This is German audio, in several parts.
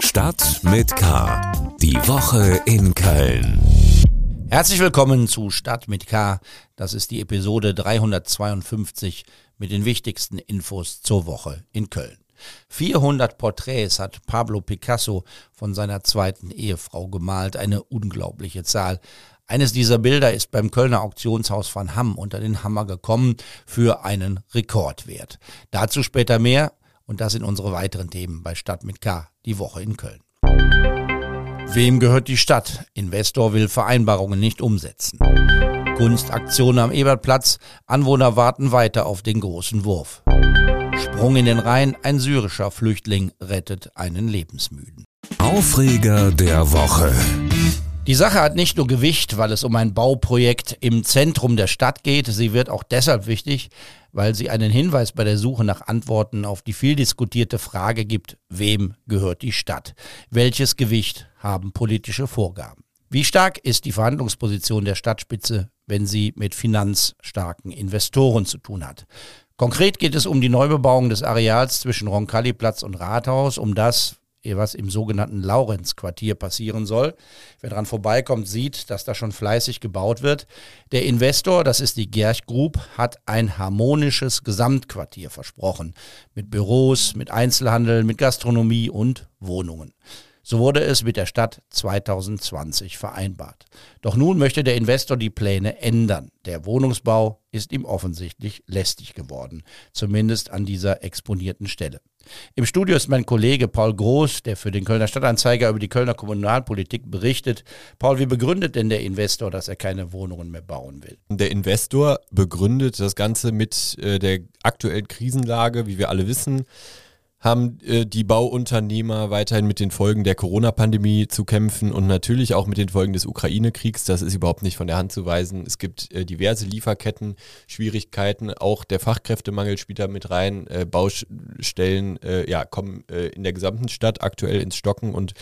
Stadt mit K. Die Woche in Köln. Herzlich willkommen zu Stadt mit K. Das ist die Episode 352 mit den wichtigsten Infos zur Woche in Köln. 400 Porträts hat Pablo Picasso von seiner zweiten Ehefrau gemalt, eine unglaubliche Zahl. Eines dieser Bilder ist beim Kölner Auktionshaus van Hamm unter den Hammer gekommen für einen Rekordwert. Dazu später mehr und das sind unsere weiteren Themen bei Stadt mit K, die Woche in Köln. Wem gehört die Stadt? Investor will Vereinbarungen nicht umsetzen. Kunstaktion am Ebertplatz. Anwohner warten weiter auf den großen Wurf. Sprung in den Rhein. Ein syrischer Flüchtling rettet einen Lebensmüden. Aufreger der Woche. Die Sache hat nicht nur Gewicht, weil es um ein Bauprojekt im Zentrum der Stadt geht. Sie wird auch deshalb wichtig, weil sie einen Hinweis bei der Suche nach Antworten auf die viel diskutierte Frage gibt, wem gehört die Stadt? Welches Gewicht haben politische Vorgaben? Wie stark ist die Verhandlungsposition der Stadtspitze, wenn sie mit finanzstarken Investoren zu tun hat? Konkret geht es um die Neubebauung des Areals zwischen Roncalli-Platz und Rathaus, um das, was im sogenannten Laurenz-Quartier passieren soll. Wer dran vorbeikommt, sieht, dass da schon fleißig gebaut wird. Der Investor, das ist die Gerch Group, hat ein harmonisches Gesamtquartier versprochen. Mit Büros, mit Einzelhandel, mit Gastronomie und Wohnungen. So wurde es mit der Stadt 2020 vereinbart. Doch nun möchte der Investor die Pläne ändern. Der Wohnungsbau ist ihm offensichtlich lästig geworden, zumindest an dieser exponierten Stelle. Im Studio ist mein Kollege Paul Groß, der für den Kölner Stadtanzeiger über die Kölner Kommunalpolitik berichtet. Paul, wie begründet denn der Investor, dass er keine Wohnungen mehr bauen will? Der Investor begründet das Ganze mit äh, der aktuellen Krisenlage, wie wir alle wissen haben äh, die Bauunternehmer weiterhin mit den Folgen der Corona-Pandemie zu kämpfen und natürlich auch mit den Folgen des Ukraine-Kriegs. Das ist überhaupt nicht von der Hand zu weisen. Es gibt äh, diverse Lieferketten, Schwierigkeiten, auch der Fachkräftemangel spielt da mit rein. Äh, Baustellen äh, ja, kommen äh, in der gesamten Stadt aktuell ins Stocken und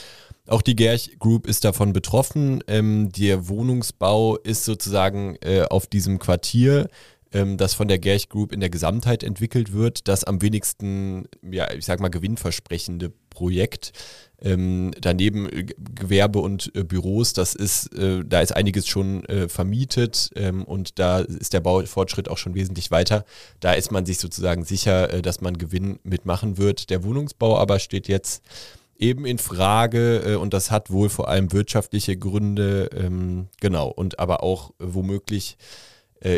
auch die Gerch Group ist davon betroffen. Ähm, der Wohnungsbau ist sozusagen äh, auf diesem Quartier ähm, das von der Gerch Group in der Gesamtheit entwickelt wird, das am wenigsten, ja, ich sag mal, gewinnversprechende Projekt. Ähm, daneben äh, Gewerbe und äh, Büros, das ist, äh, da ist einiges schon äh, vermietet ähm, und da ist der Baufortschritt auch schon wesentlich weiter. Da ist man sich sozusagen sicher, äh, dass man Gewinn mitmachen wird. Der Wohnungsbau aber steht jetzt eben in Frage und das hat wohl vor allem wirtschaftliche Gründe, ähm, genau, und aber auch womöglich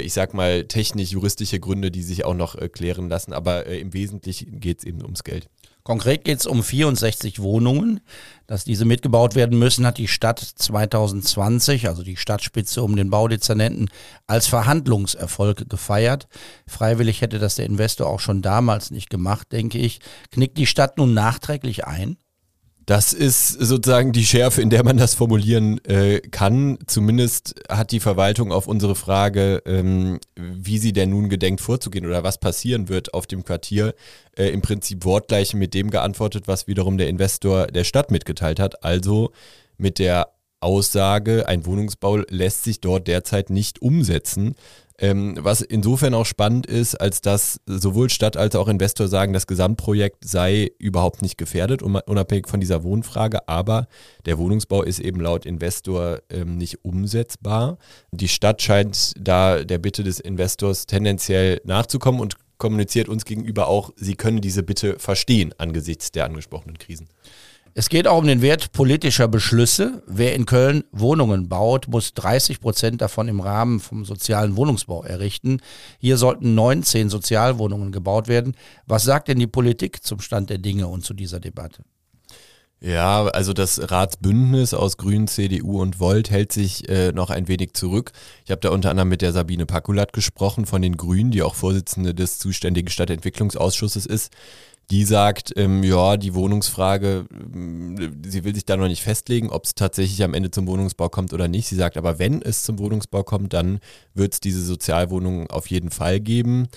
ich sag mal, technisch-juristische Gründe, die sich auch noch äh, klären lassen. Aber äh, im Wesentlichen geht es eben ums Geld. Konkret geht es um 64 Wohnungen. Dass diese mitgebaut werden müssen, hat die Stadt 2020, also die Stadtspitze um den Baudezernenten, als Verhandlungserfolg gefeiert. Freiwillig hätte das der Investor auch schon damals nicht gemacht, denke ich. Knickt die Stadt nun nachträglich ein? Das ist sozusagen die Schärfe, in der man das formulieren äh, kann. Zumindest hat die Verwaltung auf unsere Frage, ähm, wie sie denn nun gedenkt vorzugehen oder was passieren wird auf dem Quartier, äh, im Prinzip wortgleich mit dem geantwortet, was wiederum der Investor der Stadt mitgeteilt hat. Also mit der Aussage, ein Wohnungsbau lässt sich dort derzeit nicht umsetzen. Ähm, was insofern auch spannend ist, als dass sowohl Stadt als auch Investor sagen, das Gesamtprojekt sei überhaupt nicht gefährdet, unabhängig von dieser Wohnfrage, aber der Wohnungsbau ist eben laut Investor ähm, nicht umsetzbar. Die Stadt scheint da der Bitte des Investors tendenziell nachzukommen und kommuniziert uns gegenüber auch, sie können diese Bitte verstehen angesichts der angesprochenen Krisen. Es geht auch um den Wert politischer Beschlüsse. Wer in Köln Wohnungen baut, muss 30 Prozent davon im Rahmen vom sozialen Wohnungsbau errichten. Hier sollten 19 Sozialwohnungen gebaut werden. Was sagt denn die Politik zum Stand der Dinge und zu dieser Debatte? Ja, also das Ratsbündnis aus Grünen, CDU und Volt hält sich äh, noch ein wenig zurück. Ich habe da unter anderem mit der Sabine Pakulat gesprochen von den Grünen, die auch Vorsitzende des zuständigen Stadtentwicklungsausschusses ist die sagt, ähm, ja, die Wohnungsfrage, äh, sie will sich da noch nicht festlegen, ob es tatsächlich am Ende zum Wohnungsbau kommt oder nicht. Sie sagt aber, wenn es zum Wohnungsbau kommt, dann wird es diese Sozialwohnungen auf jeden Fall geben.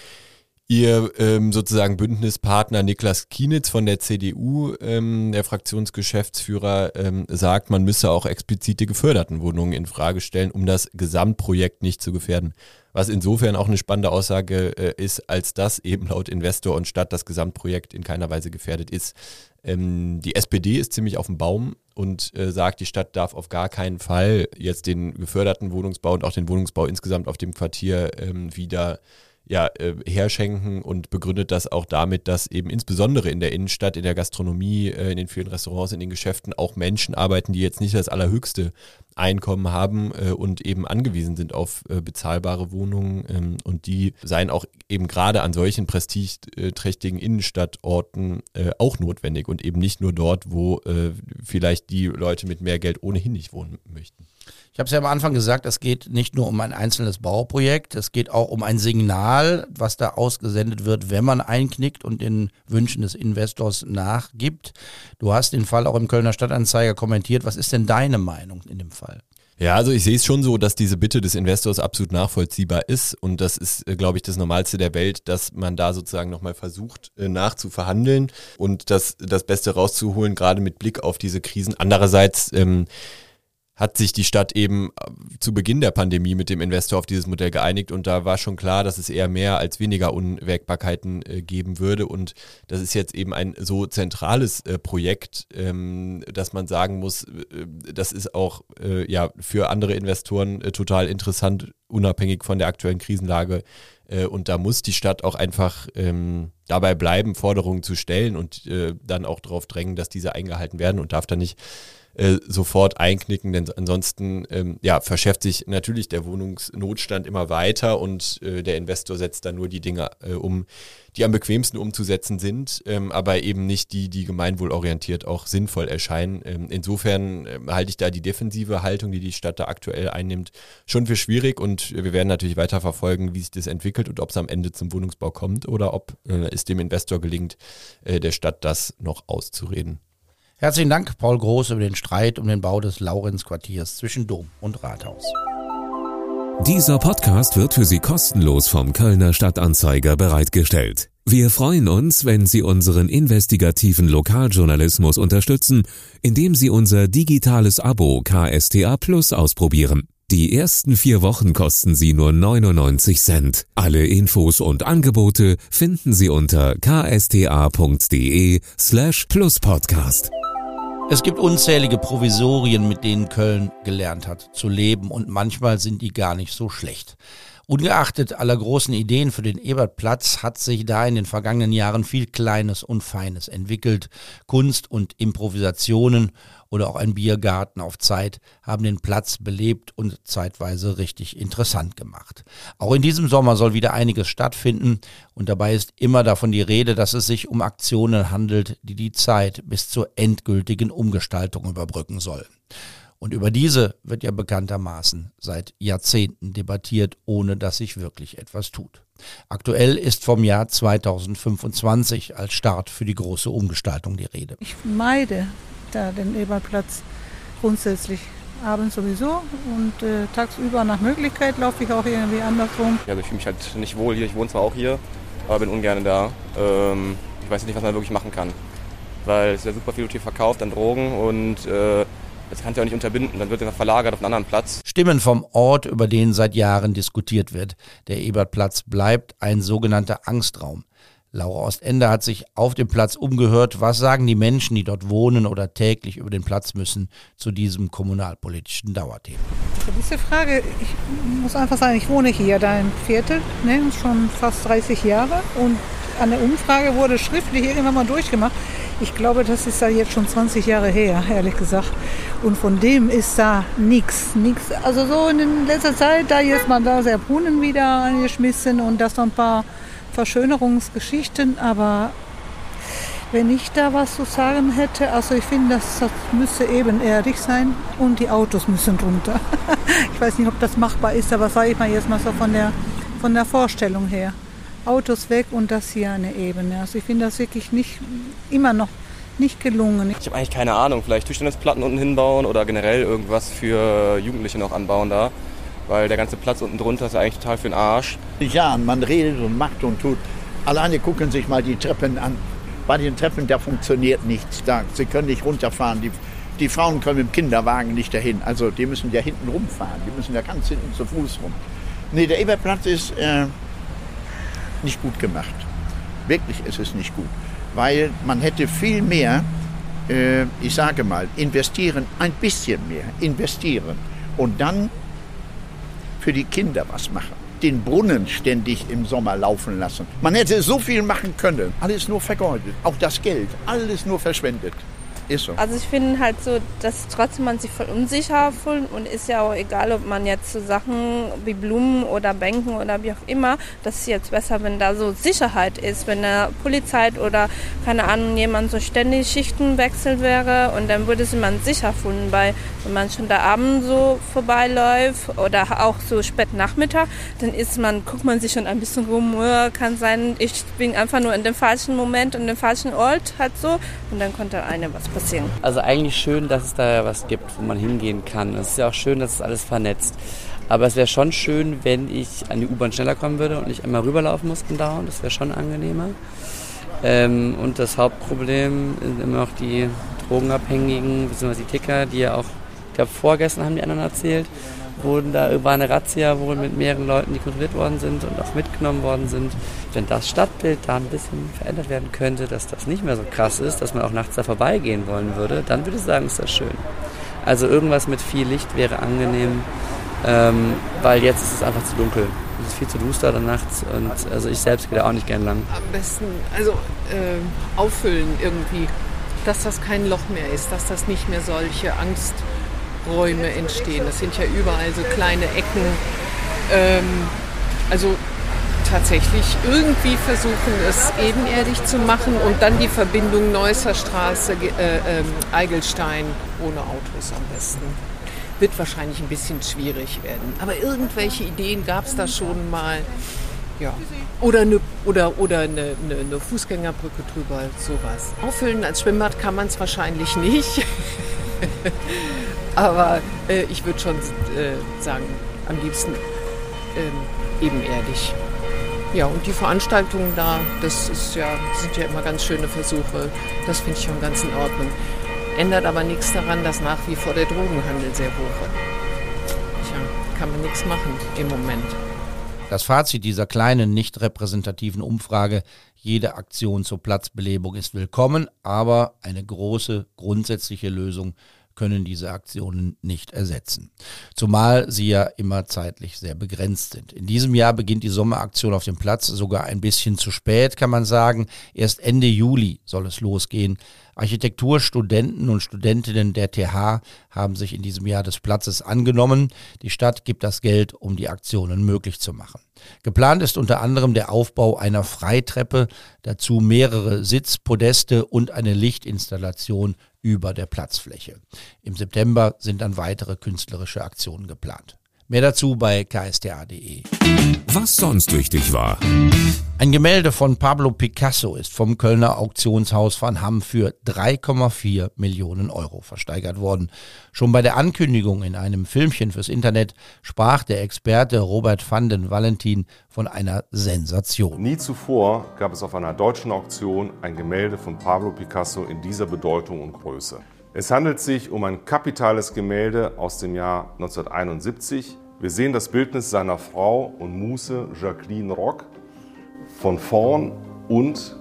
Ihr ähm, sozusagen Bündnispartner Niklas Kienitz von der CDU, ähm, der Fraktionsgeschäftsführer, ähm, sagt, man müsse auch explizit die geförderten Wohnungen in Frage stellen, um das Gesamtprojekt nicht zu gefährden. Was insofern auch eine spannende Aussage äh, ist, als dass eben laut Investor und Stadt das Gesamtprojekt in keiner Weise gefährdet ist. Ähm, die SPD ist ziemlich auf dem Baum und äh, sagt, die Stadt darf auf gar keinen Fall jetzt den geförderten Wohnungsbau und auch den Wohnungsbau insgesamt auf dem Quartier ähm, wieder ja, äh, herschenken und begründet das auch damit, dass eben insbesondere in der Innenstadt, in der Gastronomie, äh, in den vielen Restaurants, in den Geschäften auch Menschen arbeiten, die jetzt nicht das allerhöchste Einkommen haben äh, und eben angewiesen sind auf äh, bezahlbare Wohnungen ähm, und die seien auch eben gerade an solchen prestigeträchtigen Innenstadtorten äh, auch notwendig und eben nicht nur dort, wo äh, vielleicht die Leute mit mehr Geld ohnehin nicht wohnen möchten. Ich habe es ja am Anfang gesagt, es geht nicht nur um ein einzelnes Bauprojekt, es geht auch um ein Signal, was da ausgesendet wird, wenn man einknickt und den Wünschen des Investors nachgibt. Du hast den Fall auch im Kölner Stadtanzeiger kommentiert. Was ist denn deine Meinung in dem Fall? Ja, also ich sehe es schon so, dass diese Bitte des Investors absolut nachvollziehbar ist und das ist, äh, glaube ich, das Normalste der Welt, dass man da sozusagen nochmal versucht äh, nachzuverhandeln und das, das Beste rauszuholen, gerade mit Blick auf diese Krisen. Andererseits ähm, hat sich die Stadt eben äh, zu Beginn der Pandemie mit dem Investor auf dieses Modell geeinigt und da war schon klar, dass es eher mehr als weniger Unwägbarkeiten äh, geben würde und das ist jetzt eben ein so zentrales äh, Projekt, ähm, dass man sagen muss, äh, das ist auch äh, ja für andere Investoren äh, total interessant, unabhängig von der aktuellen Krisenlage und da muss die Stadt auch einfach ähm, dabei bleiben, Forderungen zu stellen und dann auch darauf drängen, dass diese eingehalten werden und darf dann nicht äh, sofort einknicken, denn ansonsten ähm, ja, verschärft sich natürlich der Wohnungsnotstand immer weiter und äh, der Investor setzt dann nur die Dinge äh, um, die am bequemsten umzusetzen sind, ähm, aber eben nicht die, die gemeinwohlorientiert auch sinnvoll erscheinen. Ähm, insofern ähm, halte ich da die defensive Haltung, die die Stadt da aktuell einnimmt, schon für schwierig und wir werden natürlich weiter verfolgen, wie sich das entwickelt und ob es am Ende zum Wohnungsbau kommt oder ob äh, es dem Investor gelingt, äh, der Stadt das noch auszureden. Herzlichen Dank, Paul Groß, über den Streit um den Bau des Laurenz-Quartiers zwischen Dom und Rathaus. Dieser Podcast wird für Sie kostenlos vom Kölner Stadtanzeiger bereitgestellt. Wir freuen uns, wenn Sie unseren investigativen Lokaljournalismus unterstützen, indem Sie unser digitales Abo KSTA Plus ausprobieren. Die ersten vier Wochen kosten Sie nur 99 Cent. Alle Infos und Angebote finden Sie unter ksta.de slash pluspodcast. Es gibt unzählige Provisorien, mit denen Köln gelernt hat zu leben und manchmal sind die gar nicht so schlecht. Ungeachtet aller großen Ideen für den Ebertplatz hat sich da in den vergangenen Jahren viel Kleines und Feines entwickelt. Kunst und Improvisationen oder auch ein Biergarten auf Zeit haben den Platz belebt und zeitweise richtig interessant gemacht. Auch in diesem Sommer soll wieder einiges stattfinden und dabei ist immer davon die Rede, dass es sich um Aktionen handelt, die die Zeit bis zur endgültigen Umgestaltung überbrücken sollen. Und über diese wird ja bekanntermaßen seit Jahrzehnten debattiert, ohne dass sich wirklich etwas tut. Aktuell ist vom Jahr 2025 als Start für die große Umgestaltung die Rede. Ich meide da den Eberplatz grundsätzlich abends sowieso und äh, tagsüber nach Möglichkeit laufe ich auch irgendwie andersrum. Ja, also ich fühle mich halt nicht wohl hier. Ich wohne zwar auch hier, aber bin ungern da. Ähm, ich weiß nicht, was man wirklich machen kann. Weil es ist ja super viel hier verkauft an Drogen und äh, das kannst du ja nicht unterbinden, dann wird er verlagert auf einen anderen Platz. Stimmen vom Ort, über den seit Jahren diskutiert wird. Der Ebertplatz bleibt ein sogenannter Angstraum. Laura Ostender hat sich auf dem Platz umgehört. Was sagen die Menschen, die dort wohnen oder täglich über den Platz müssen, zu diesem kommunalpolitischen Dauerthema? Diese Frage, ich muss einfach sagen, ich wohne hier, da im Viertel, ne, schon fast 30 Jahre. Und an der Umfrage wurde schriftlich irgendwann mal durchgemacht. Ich glaube, das ist da jetzt schon 20 Jahre her, ehrlich gesagt. Und von dem ist da nichts. Nix. Also so in letzter Zeit, da jetzt mal da sehr Brunnen wieder angeschmissen und das noch ein paar Verschönerungsgeschichten. Aber wenn ich da was zu sagen hätte, also ich finde, das, das müsste ebenerdig sein und die Autos müssen runter. ich weiß nicht, ob das machbar ist, aber sage ich mal jetzt mal so von der, von der Vorstellung her. Autos weg und das hier eine Ebene. Also ich finde das wirklich nicht immer noch nicht gelungen. Ich habe eigentlich keine Ahnung, vielleicht Tischtennisplatten unten hinbauen oder generell irgendwas für Jugendliche noch anbauen da. Weil der ganze Platz unten drunter ist ja eigentlich total für den Arsch. Ja, man redet und macht und tut. Alleine gucken sich mal die Treppen an. Bei den Treppen, da funktioniert nichts. Da, Sie können nicht runterfahren. Die, die Frauen können mit dem Kinderwagen nicht dahin. Also die müssen ja hinten rumfahren. Die müssen ja ganz hinten zu Fuß rum. Nee, der Eberplatz ist äh, nicht gut gemacht. Wirklich ist es nicht gut. Weil man hätte viel mehr, äh, ich sage mal, investieren, ein bisschen mehr investieren. Und dann für die Kinder was machen den Brunnen ständig im Sommer laufen lassen. Man hätte so viel machen können. Alles nur vergeudet. Auch das Geld. Alles nur verschwendet. Ist so. Also ich finde halt so, dass trotzdem man sich voll unsicher fühlt und ist ja auch egal, ob man jetzt so Sachen wie Blumen oder Bänken oder wie auch immer, das ist jetzt besser, wenn da so Sicherheit ist, wenn der Polizei oder keine Ahnung, jemand so ständig Schichten wechselt wäre und dann würde sich man sicher fühlen, weil wenn man schon da abends so vorbeiläuft oder auch so spät Nachmittag, dann ist man, guckt man sich schon ein bisschen rum, oh, kann sein, ich bin einfach nur in dem falschen Moment und dem falschen Ort halt so und dann konnte eine was passieren. Also eigentlich schön, dass es da was gibt, wo man hingehen kann. Es ist ja auch schön, dass es alles vernetzt. Aber es wäre schon schön, wenn ich an die U-Bahn schneller kommen würde und nicht einmal rüberlaufen muss dauernd. Das wäre schon angenehmer. Ähm, und das Hauptproblem sind immer noch die Drogenabhängigen, beziehungsweise die Ticker, die ja auch, ich glaube vorgestern haben die anderen erzählt, wurden da war eine Razzia wohl mit mehreren Leuten, die kontrolliert worden sind und auch mitgenommen worden sind. Wenn das Stadtbild da ein bisschen verändert werden könnte, dass das nicht mehr so krass ist, dass man auch nachts da vorbeigehen wollen würde, dann würde ich sagen, ist das schön. Also irgendwas mit viel Licht wäre angenehm, ähm, weil jetzt ist es einfach zu dunkel. Es ist viel zu duster dann nachts und also ich selbst gehe da auch nicht gern lang. Am besten, also äh, auffüllen irgendwie, dass das kein Loch mehr ist, dass das nicht mehr solche Angst Räume entstehen. Das sind ja überall so kleine Ecken. Ähm, also tatsächlich irgendwie versuchen, es ebenerdig zu machen und dann die Verbindung Neusser Straße, äh, äh, Eigelstein ohne Autos am besten. Wird wahrscheinlich ein bisschen schwierig werden. Aber irgendwelche Ideen gab es da schon mal. Ja. Oder eine, oder, oder eine, eine, eine Fußgängerbrücke drüber, sowas. Auffüllen als Schwimmbad kann man es wahrscheinlich nicht. Aber äh, ich würde schon äh, sagen, am liebsten äh, ebenerdig. Ja, und die Veranstaltungen da, das ist ja, sind ja immer ganz schöne Versuche. Das finde ich schon ganz in Ordnung. Ändert aber nichts daran, dass nach wie vor der Drogenhandel sehr hoch ist. Tja, kann man nichts machen im Moment. Das Fazit dieser kleinen, nicht repräsentativen Umfrage, jede Aktion zur Platzbelebung ist willkommen, aber eine große, grundsätzliche Lösung können diese Aktionen nicht ersetzen. Zumal sie ja immer zeitlich sehr begrenzt sind. In diesem Jahr beginnt die Sommeraktion auf dem Platz sogar ein bisschen zu spät, kann man sagen. Erst Ende Juli soll es losgehen. Architekturstudenten und Studentinnen der TH haben sich in diesem Jahr des Platzes angenommen. Die Stadt gibt das Geld, um die Aktionen möglich zu machen. Geplant ist unter anderem der Aufbau einer Freitreppe, dazu mehrere Sitzpodeste und eine Lichtinstallation über der Platzfläche. Im September sind dann weitere künstlerische Aktionen geplant. Mehr dazu bei ksta.de. Was sonst wichtig war. Ein Gemälde von Pablo Picasso ist vom Kölner Auktionshaus Van Hamm für 3,4 Millionen Euro versteigert worden. Schon bei der Ankündigung in einem Filmchen fürs Internet sprach der Experte Robert van den Valentin von einer Sensation. Nie zuvor gab es auf einer deutschen Auktion ein Gemälde von Pablo Picasso in dieser Bedeutung und Größe. Es handelt sich um ein kapitales Gemälde aus dem Jahr 1971. Wir sehen das Bildnis seiner Frau und Muse Jacqueline Rock von vorn und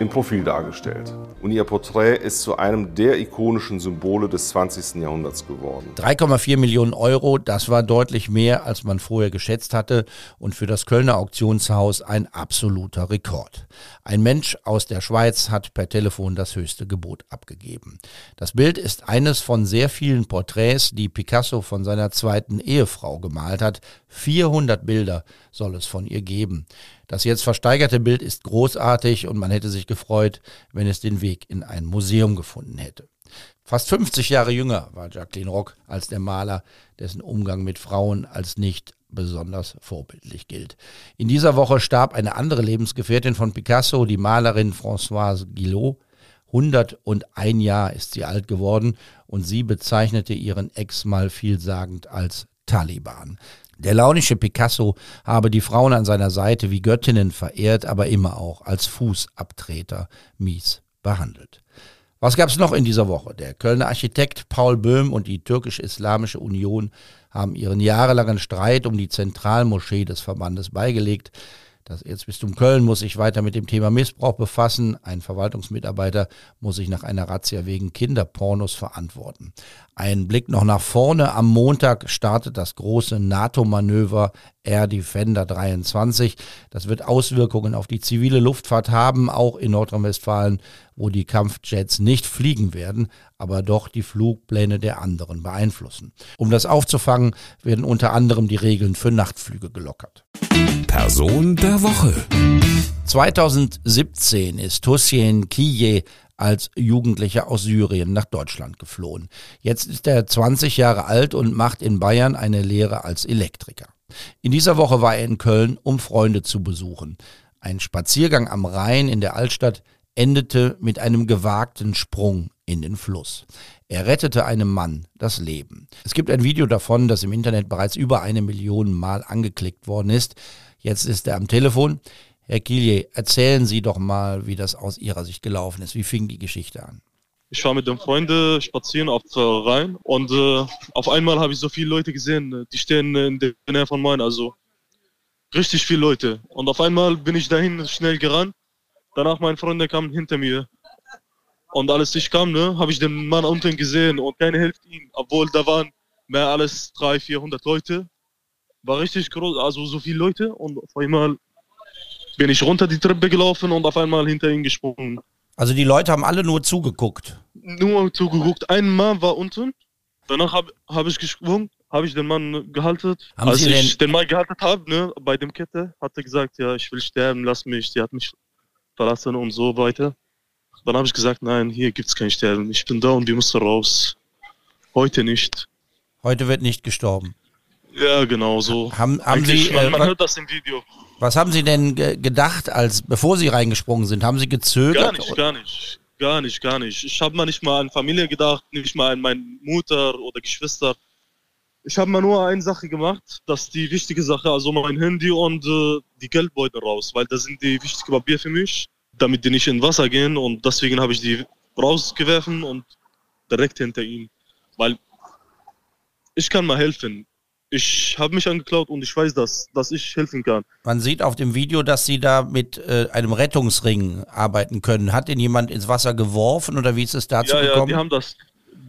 im Profil dargestellt. Und ihr Porträt ist zu einem der ikonischen Symbole des 20. Jahrhunderts geworden. 3,4 Millionen Euro, das war deutlich mehr, als man vorher geschätzt hatte und für das Kölner Auktionshaus ein absoluter Rekord. Ein Mensch aus der Schweiz hat per Telefon das höchste Gebot abgegeben. Das Bild ist eines von sehr vielen Porträts, die Picasso von seiner zweiten Ehefrau gemalt hat. 400 Bilder soll es von ihr geben. Das jetzt versteigerte Bild ist großartig und man hätte sich gefreut, wenn es den Weg in ein Museum gefunden hätte. Fast 50 Jahre jünger war Jacqueline Rock als der Maler, dessen Umgang mit Frauen als nicht besonders vorbildlich gilt. In dieser Woche starb eine andere Lebensgefährtin von Picasso, die Malerin Françoise Guillot. 101 Jahr ist sie alt geworden und sie bezeichnete ihren Ex mal vielsagend als Taliban. Der launische Picasso habe die Frauen an seiner Seite wie Göttinnen verehrt, aber immer auch als Fußabtreter mies behandelt. Was gab es noch in dieser Woche? Der Kölner Architekt Paul Böhm und die Türkisch-Islamische Union haben ihren jahrelangen Streit um die Zentralmoschee des Verbandes beigelegt. Das Erzbistum Köln muss sich weiter mit dem Thema Missbrauch befassen. Ein Verwaltungsmitarbeiter muss sich nach einer Razzia wegen Kinderpornos verantworten. Ein Blick noch nach vorne. Am Montag startet das große NATO-Manöver Air Defender 23. Das wird Auswirkungen auf die zivile Luftfahrt haben, auch in Nordrhein-Westfalen, wo die Kampfjets nicht fliegen werden, aber doch die Flugpläne der anderen beeinflussen. Um das aufzufangen, werden unter anderem die Regeln für Nachtflüge gelockert. Person der Woche. 2017 ist Hussein Kiye als Jugendlicher aus Syrien nach Deutschland geflohen. Jetzt ist er 20 Jahre alt und macht in Bayern eine Lehre als Elektriker. In dieser Woche war er in Köln, um Freunde zu besuchen. Ein Spaziergang am Rhein in der Altstadt endete mit einem gewagten Sprung in den Fluss. Er rettete einem Mann das Leben. Es gibt ein Video davon, das im Internet bereits über eine Million Mal angeklickt worden ist. Jetzt ist er am Telefon. Herr Kilje, erzählen Sie doch mal, wie das aus Ihrer Sicht gelaufen ist. Wie fing die Geschichte an? Ich war mit den Freunden spazieren auf äh, Rhein und äh, auf einmal habe ich so viele Leute gesehen, äh, die stehen in der Nähe von Main, also richtig viele Leute. Und auf einmal bin ich dahin schnell gerannt. Danach meine Freunde kamen hinter mir. Und als ich kam, ne, habe ich den Mann unten gesehen und keiner hilft ihm, obwohl da waren mehr als 300, 400 Leute. War richtig groß, also so viele Leute und auf einmal bin ich runter die Treppe gelaufen und auf einmal hinter ihm gesprungen. Also die Leute haben alle nur zugeguckt. Nur zugeguckt. Ein Mann war unten. Danach habe hab ich gesprungen, habe ich den Mann gehalten. Haben Als Sie ich den Mann gehalten habe, ne, bei dem Kette, hat er gesagt, ja, ich will sterben, lass mich. Die hat mich verlassen und so weiter. Dann habe ich gesagt, nein, hier gibt es kein Sterben. Ich bin da und wir müssen raus. Heute nicht. Heute wird nicht gestorben. Ja, genau so. Haben, haben Eigentlich, Sie, man, äh, man wa- hört das im Video. was haben Sie denn ge gedacht, als bevor Sie reingesprungen sind? Haben Sie gezögert? Gar nicht, gar nicht. Gar nicht, gar nicht. Ich habe mal nicht mal an Familie gedacht, nicht mal an meine Mutter oder Geschwister. Ich habe mal nur eine Sache gemacht, das ist die wichtige Sache, also mein Handy und äh, die Geldbeutel raus, weil das sind die wichtigen Papiere für mich, damit die nicht in Wasser gehen und deswegen habe ich die rausgeworfen und direkt hinter ihm, weil ich kann mal helfen. Ich habe mich angeklaut und ich weiß das, dass ich helfen kann. Man sieht auf dem Video, dass Sie da mit äh, einem Rettungsring arbeiten können. Hat ihn jemand ins Wasser geworfen oder wie ist es dazu ja, ja, gekommen? die haben das,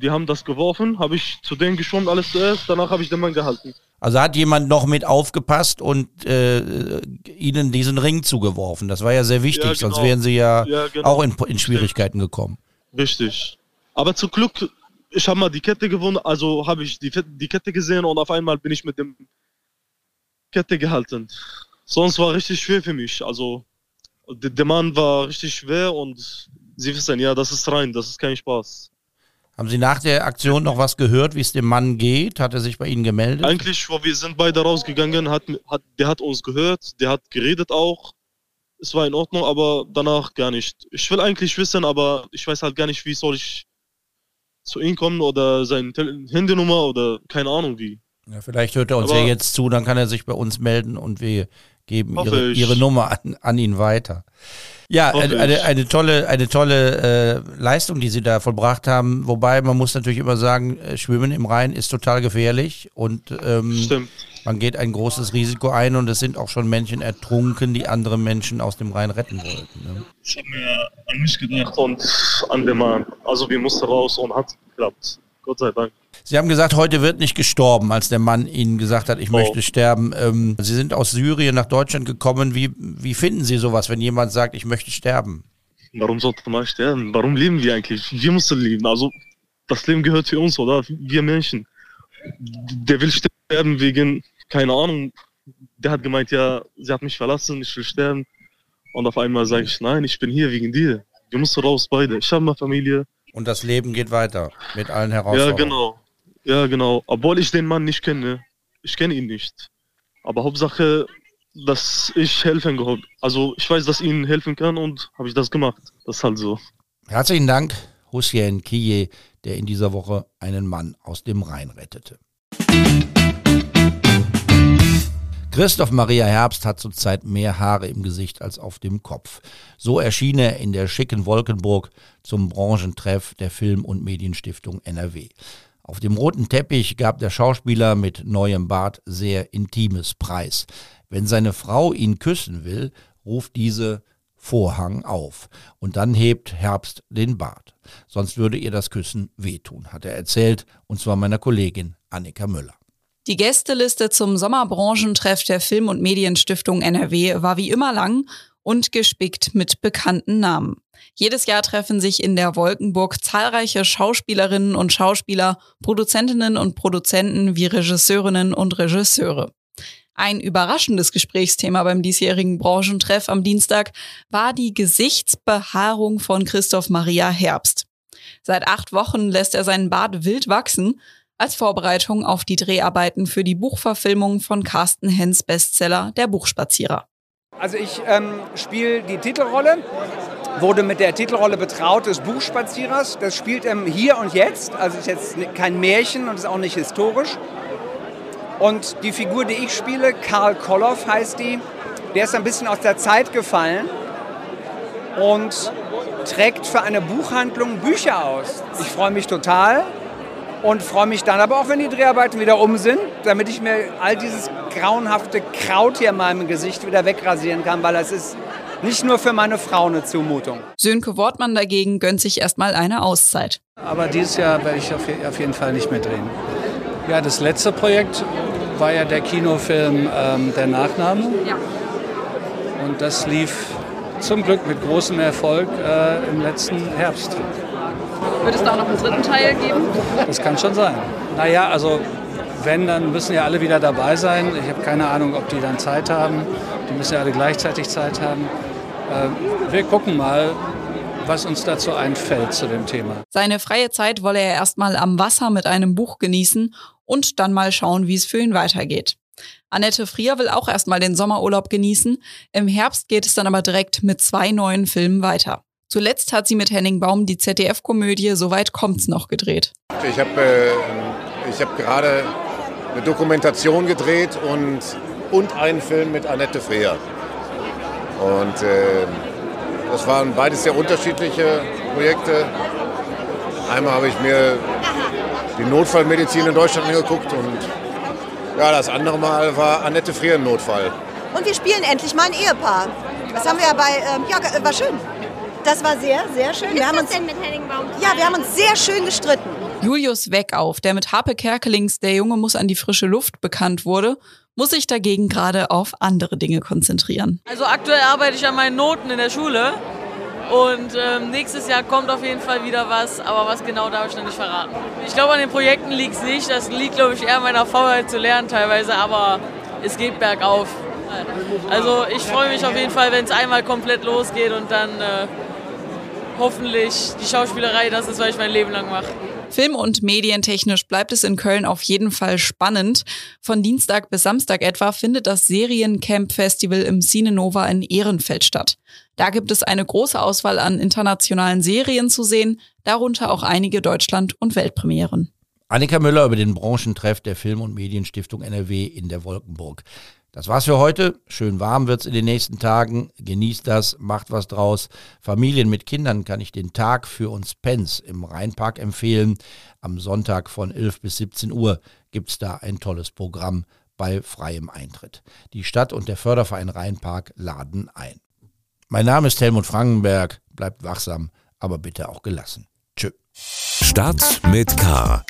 die haben das geworfen, habe ich zu denen geschwommen, alles zuerst, danach habe ich den Mann gehalten. also hat jemand noch mit aufgepasst und äh, Ihnen diesen Ring zugeworfen. Das war ja sehr wichtig, Ja, sonst genau. wären Sie ja, Ja, genau. auch in, in Schwierigkeiten gekommen. Richtig. Aber zum Glück, ich habe mal die Kette gewonnen, also habe ich die, die Kette gesehen und auf einmal bin ich mit dem Kette gehalten. Sonst war richtig schwer für mich. Also der, Mann war richtig schwer und Sie wissen, ja, das ist rein, das ist kein Spaß. Haben Sie nach der Aktion noch was gehört, wie es dem Mann geht? Hat er sich bei Ihnen gemeldet? Eigentlich, wo wir sind beide rausgegangen, hat, hat, der hat uns gehört, der hat geredet auch. Es war in Ordnung, aber danach gar nicht. Ich will eigentlich wissen, aber ich weiß halt gar nicht, wie soll ich zu ihm kommen oder seine Handynummer oder keine Ahnung wie. Ja, vielleicht hört er uns Aber- ja jetzt zu, dann kann er sich bei uns melden und wir geben ihre, ihre Nummer an, an ihn weiter. Ja, eine, eine, eine tolle, eine tolle äh, Leistung, die Sie da vollbracht haben. Wobei man muss natürlich immer sagen, äh, Schwimmen im Rhein ist total gefährlich und ähm, Stimmt. Man geht ein großes Risiko ein und es sind auch schon Menschen ertrunken, die andere Menschen aus dem Rhein retten wollten. Ne? Ich habe mir an mich gedacht und an den Mann. Also wir mussten raus und hat geklappt. Gott sei Dank. Sie haben gesagt, heute wird nicht gestorben, als der Mann Ihnen gesagt hat, ich Oh. möchte sterben. Ähm, Sie sind aus Syrien nach Deutschland gekommen. Wie, wie finden Sie sowas, wenn jemand sagt, ich möchte sterben? Warum sollte man sterben? Warum leben wir eigentlich? Wir müssen leben. Also das Leben gehört für uns, oder? Wir Menschen. Der will sterben wegen, keine Ahnung, der hat gemeint, ja, sie hat mich verlassen, ich will sterben. Und auf einmal sage ich, nein, ich bin hier wegen dir. Wir müssen raus beide. Ich habe eine Familie. Und das Leben geht weiter mit allen Ja, Herausforderungen. genau. Ja, genau. Obwohl ich den Mann nicht kenne. Ich kenne ihn nicht. Aber Hauptsache, dass ich helfen kann. Also ich weiß, dass ich ihnen helfen kann und habe ich das gemacht. Das ist halt so. Herzlichen Dank, Hussein Kiye, der in dieser Woche einen Mann aus dem Rhein rettete. Christoph Maria Herbst hat zurzeit mehr Haare im Gesicht als auf dem Kopf. So erschien er in der schicken Wolkenburg zum Branchentreff der Film- und Medienstiftung NRW. Auf dem roten Teppich gab der Schauspieler mit neuem Bart sehr intimes Preis. Wenn seine Frau ihn küssen will, ruft diese Vorhang auf. Und dann hebt Herbst den Bart. Sonst würde ihr das Küssen wehtun, hat er erzählt, und zwar meiner Kollegin Annika Müller. Die Gästeliste zum Sommerbranchentreff der Film- und Medienstiftung NRW war wie immer lang und gespickt mit bekannten Namen. Jedes Jahr treffen sich in der Wolkenburg zahlreiche Schauspielerinnen und Schauspieler, Produzentinnen und Produzenten wie Regisseurinnen und Regisseure. Ein überraschendes Gesprächsthema beim diesjährigen Branchentreff am Dienstag war die Gesichtsbehaarung von Christoph Maria Herbst. Seit acht Wochen lässt er seinen Bart wild wachsen als Vorbereitung auf die Dreharbeiten für die Buchverfilmung von Carsten Hens Bestseller Der Buchspazierer. Also ich ähm, spiele die Titelrolle, wurde mit der Titelrolle betraut des Buchspazierers. Das spielt im Hier und Jetzt, also ist jetzt kein Märchen und ist auch nicht historisch. Und die Figur, die ich spiele, Karl Koloff heißt die, der ist ein bisschen aus der Zeit gefallen und trägt für eine Buchhandlung Bücher aus. Ich freue mich total und freue mich dann aber auch, wenn die Dreharbeiten wieder um sind, damit ich mir all dieses grauenhafte Kraut hier in meinem Gesicht wieder wegrasieren kann, weil das ist nicht nur für meine Frau eine Zumutung. Sönke Wortmann dagegen gönnt sich erstmal eine Auszeit. Aber dieses Jahr werde ich auf jeden Fall nicht mehr drehen. Ja, das letzte Projekt war ja der Kinofilm ähm, Der Nachname. Ja. Und das lief zum Glück mit großem Erfolg äh, im letzten Herbst. Wird es da auch noch einen dritten Teil geben? Das kann schon sein. Naja, also wenn, dann müssen ja alle wieder dabei sein. Ich habe keine Ahnung, ob die dann Zeit haben. Die müssen ja alle gleichzeitig Zeit haben. Äh, wir gucken mal, was uns dazu einfällt zu dem Thema. Seine freie Zeit wolle er erstmal am Wasser mit einem Buch genießen und dann mal schauen, wie es für ihn weitergeht. Annette Frier will auch erstmal den Sommerurlaub genießen. Im Herbst geht es dann aber direkt mit zwei neuen Filmen weiter. Zuletzt hat sie mit Henning Baum die ZDF-Komödie Soweit kommt's noch gedreht. Ich habe äh, hab gerade eine Dokumentation gedreht und, und einen Film mit Annette Frier. Und äh, das waren beides sehr unterschiedliche Projekte. Einmal habe ich mir die Notfallmedizin in Deutschland angeguckt und ja, das andere Mal war Annette Frier ein Notfall. Und wir spielen endlich mal ein Ehepaar. Das haben wir ja bei, ähm, ja, war schön. Das war sehr, sehr schön. Wie wir haben uns, denn mit Henning Baum? ja, wir haben uns sehr schön gestritten. Julius Weckauf, der mit Harpe Kerkelings Der Junge muss an die frische Luft bekannt wurde, muss sich dagegen gerade auf andere Dinge konzentrieren. Also aktuell arbeite ich an meinen Noten in der Schule und ähm, nächstes Jahr kommt auf jeden Fall wieder was, aber was genau darf ich noch nicht verraten. Ich glaube, an den Projekten liegt es nicht, das liegt, glaube ich, eher an meiner Faulheit zu lernen teilweise, aber es geht bergauf. Also ich freue mich auf jeden Fall, wenn es einmal komplett losgeht und dann äh, hoffentlich die Schauspielerei das ist, was ich mein Leben lang mache. Film- und medientechnisch bleibt es in Köln auf jeden Fall spannend. Von Dienstag bis Samstag etwa findet das Seriencamp Festival im Cinenova in Ehrenfeld statt. Da gibt es eine große Auswahl an internationalen Serien zu sehen, darunter auch einige Deutschland- und Weltpremieren. Annika Müller über den Branchentreff der Film- und Medienstiftung NRW in der Wolkenburg. Das war's für heute. Schön warm wird's in den nächsten Tagen. Genießt das, macht was draus. Familien mit Kindern kann ich den Tag für uns Pens im Rheinpark empfehlen. Am Sonntag von 11 bis 17 Uhr gibt's da ein tolles Programm bei freiem Eintritt. Die Stadt und der Förderverein Rheinpark laden ein. Mein Name ist Helmut Frankenberg. Bleibt wachsam, aber bitte auch gelassen. Tschö. Stadt mit K.